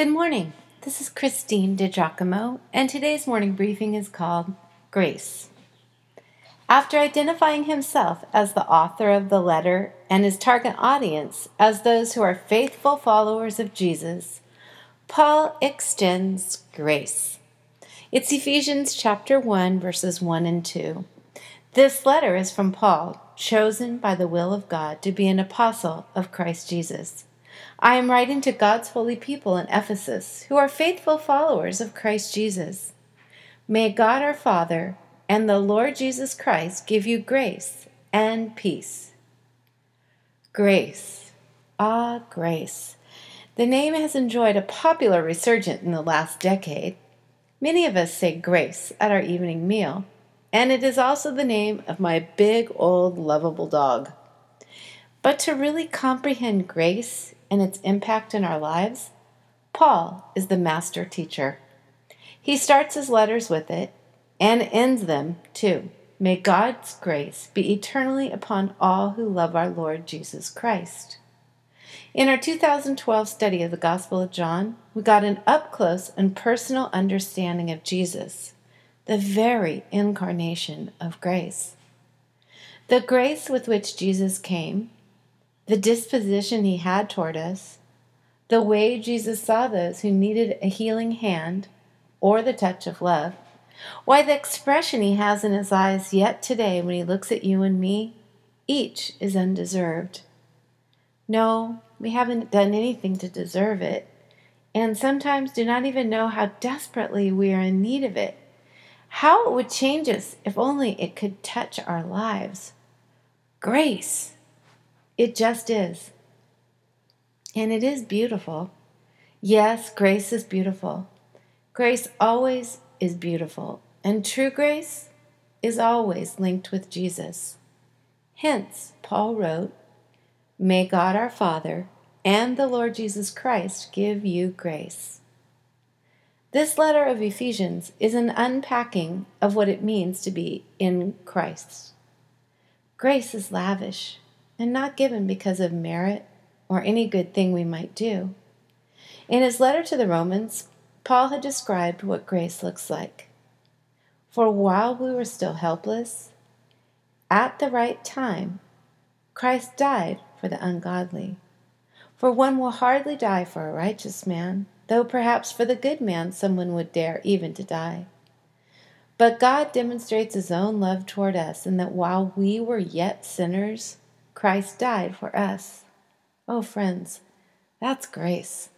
Good morning. This is Christine DiGiacomo, and today's morning briefing is called Grace. After identifying himself as the author of the letter and his target audience as those who are faithful followers of Jesus, Paul extends grace. It's Ephesians chapter 1 verses 1 and 2. This letter is from Paul, chosen by the will of God to be an apostle of Christ Jesus. I am writing to God's holy people in Ephesus who are faithful followers of Christ Jesus. May God our Father and the Lord Jesus Christ give you grace and peace. Grace. Ah, grace. The name has enjoyed a popular resurgence in the last decade. Many of us say grace at our evening meal, and it is also the name of my big, old, lovable dog. But to really comprehend grace and its impact in our lives, Paul is the master teacher. He starts his letters with it and ends them too. May God's grace be eternally upon all who love our Lord Jesus Christ. In our 2012 study of the Gospel of John, we got an up close and personal understanding of Jesus, the very incarnation of grace. The grace with which Jesus came the disposition he had toward us, the way Jesus saw those who needed a healing hand or the touch of love, why the expression he has in his eyes yet today when he looks at you and me, each is undeserved. No, we haven't done anything to deserve it, and sometimes do not even know how desperately we are in need of it. How it would change us if only it could touch our lives. Grace. It just is. And it is beautiful. Yes, grace is beautiful. Grace always is beautiful, and true grace is always linked with Jesus. Hence, Paul wrote, May God our Father and the Lord Jesus Christ give you grace. This letter of Ephesians is an unpacking of what it means to be in Christ. Grace is lavish and not given because of merit or any good thing we might do. In his letter to the Romans, Paul had described what grace looks like. For while we were still helpless, at the right time, Christ died for the ungodly. For one will hardly die for a righteous man, though perhaps for the good man someone would dare even to die. But God demonstrates his own love toward us in that while we were yet sinners, Christ died for us. Oh, friends, that's grace.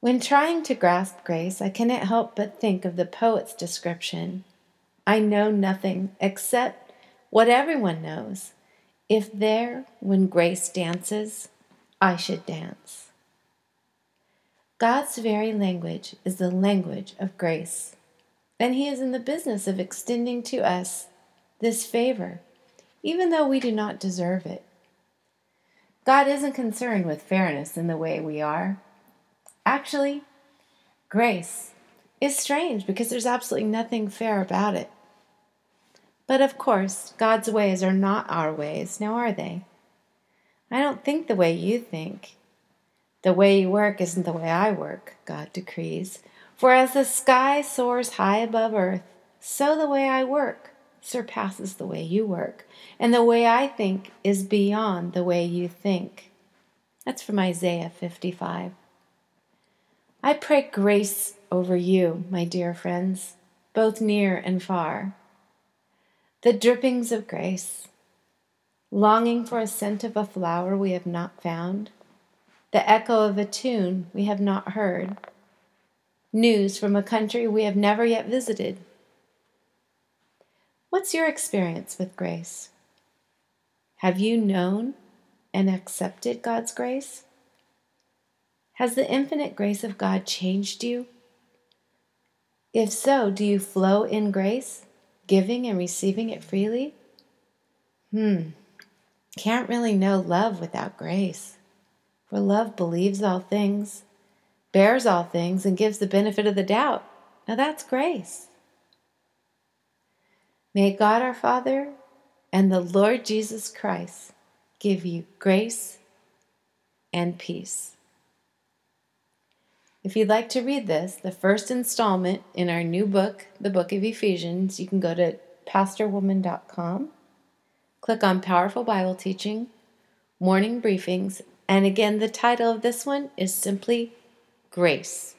When trying to grasp grace, I cannot help but think of the poet's description I know nothing except what everyone knows. If there, when grace dances, I should dance. God's very language is the language of grace, and He is in the business of extending to us this favor even though we do not deserve it. God isn't concerned with fairness in the way we are. Actually, grace is strange because there's absolutely nothing fair about it. But of course, God's ways are not our ways, now are they? I don't think the way you think. The way you work isn't the way I work, God decrees. For as the sky soars high above earth, so the way I work surpasses the way you work, and the way I think is beyond the way you think. That's from Isaiah 55. I pray grace over you, my dear friends, both near and far. The drippings of grace, longing for a scent of a flower we have not found, the echo of a tune we have not heard, news from a country we have never yet visited What's your experience with grace? Have you known and accepted God's grace? Has the infinite grace of God changed you? If so, do you flow in grace, giving and receiving it freely? Hmm, can't really know love without grace. For love believes all things, bears all things, and gives the benefit of the doubt. Now that's grace. May God our Father and the Lord Jesus Christ give you grace and peace. If you'd like to read this, the first installment in our new book, the Book of Ephesians, you can go to pastorwoman.com, click on Powerful Bible Teaching, Morning Briefings, and again, the title of this one is simply Grace.